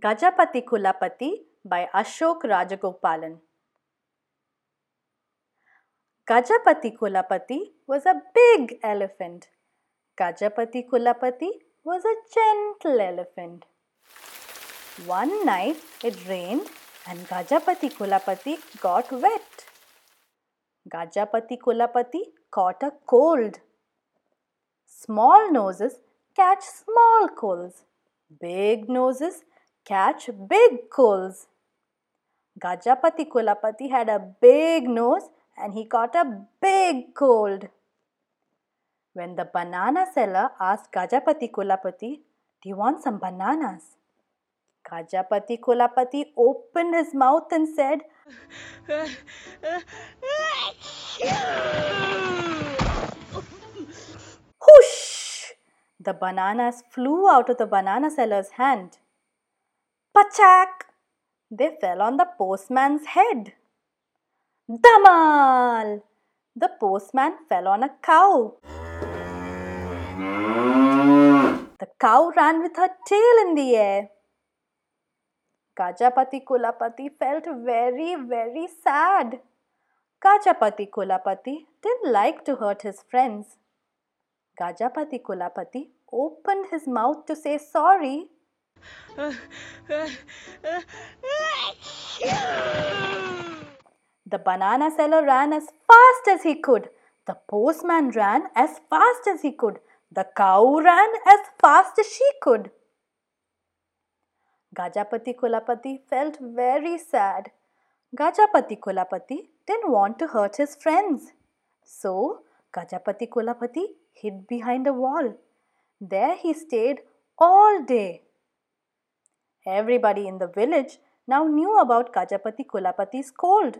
Gajapati Kulapati by Ashok Rajagopalan. Gajapati Kulapati was a big elephant. Gajapati Kulapati was a gentle elephant. One night it rained and Gajapati Kulapati got wet. Gajapati Kulapati caught a cold. Small noses catch small colds. Big noses catch big colds. Gajapati Kulapati had a big nose and he caught a big cold. When the banana seller asked Gajapati Kulapati, Do you want some bananas? Gajapati Kulapati opened his mouth and said, Whoosh! The bananas flew out of the banana seller's hand. Pachak! They fell on the postman's head. Damal! The postman fell on a cow. The cow ran with her tail in the air. Gajapati Kulapati felt very, very sad. Gajapati Kulapati didn't like to hurt his friends. Gajapati Kulapati opened his mouth to say sorry. The banana seller ran as fast as he could. The postman ran as fast as he could. The cow ran as fast as she could. Gajapati Kulapati felt very sad. Gajapati Kulapati didn't want to hurt his friends. So, Gajapati Kulapati hid behind a wall. There he stayed all day. Everybody in the village now knew about Gajapati Kulapati's cold.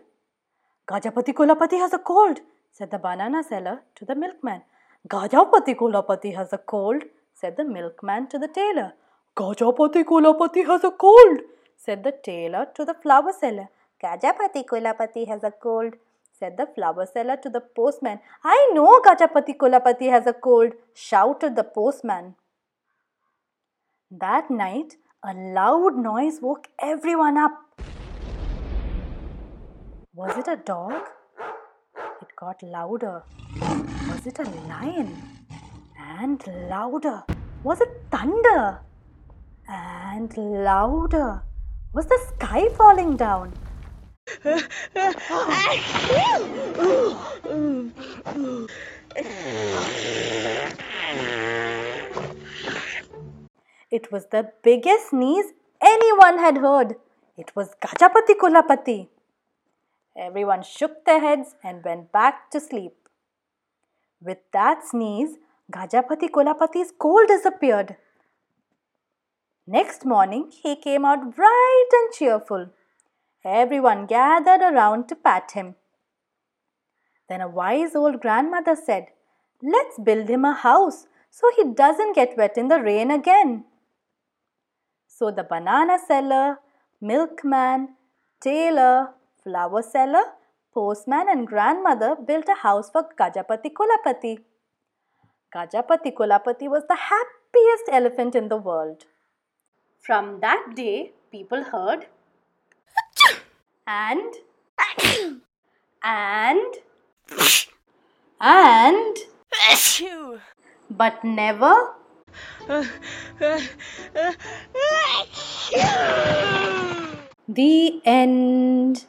Gajapati Kulapati has a cold, said the banana seller to the milkman. Gajapati Kulapati has a cold, said the milkman to the tailor. Gajapati Kulapati has a cold, said the tailor to the flower seller. Gajapati Kulapati has a cold, said the flower seller to the postman. I know Gajapati Kulapati has a cold, shouted the postman. That night, a loud noise woke everyone up. Was it a dog? It got louder. Was it a lion? And louder. Was it thunder? And louder. Was the sky falling down? It was the biggest sneeze anyone had heard. It was Gajapati Kulapati. Everyone shook their heads and went back to sleep. With that sneeze, Gajapati Kulapati's cold disappeared. Next morning, he came out bright and cheerful. Everyone gathered around to pat him. Then a wise old grandmother said, Let's build him a house so he doesn't get wet in the rain again. So the banana seller, milkman, tailor, flower seller, postman, and grandmother built a house for Gajapati Kulapati. Gajapati Kulapati was the happiest elephant in the world. From that day, people heard and and and but never the end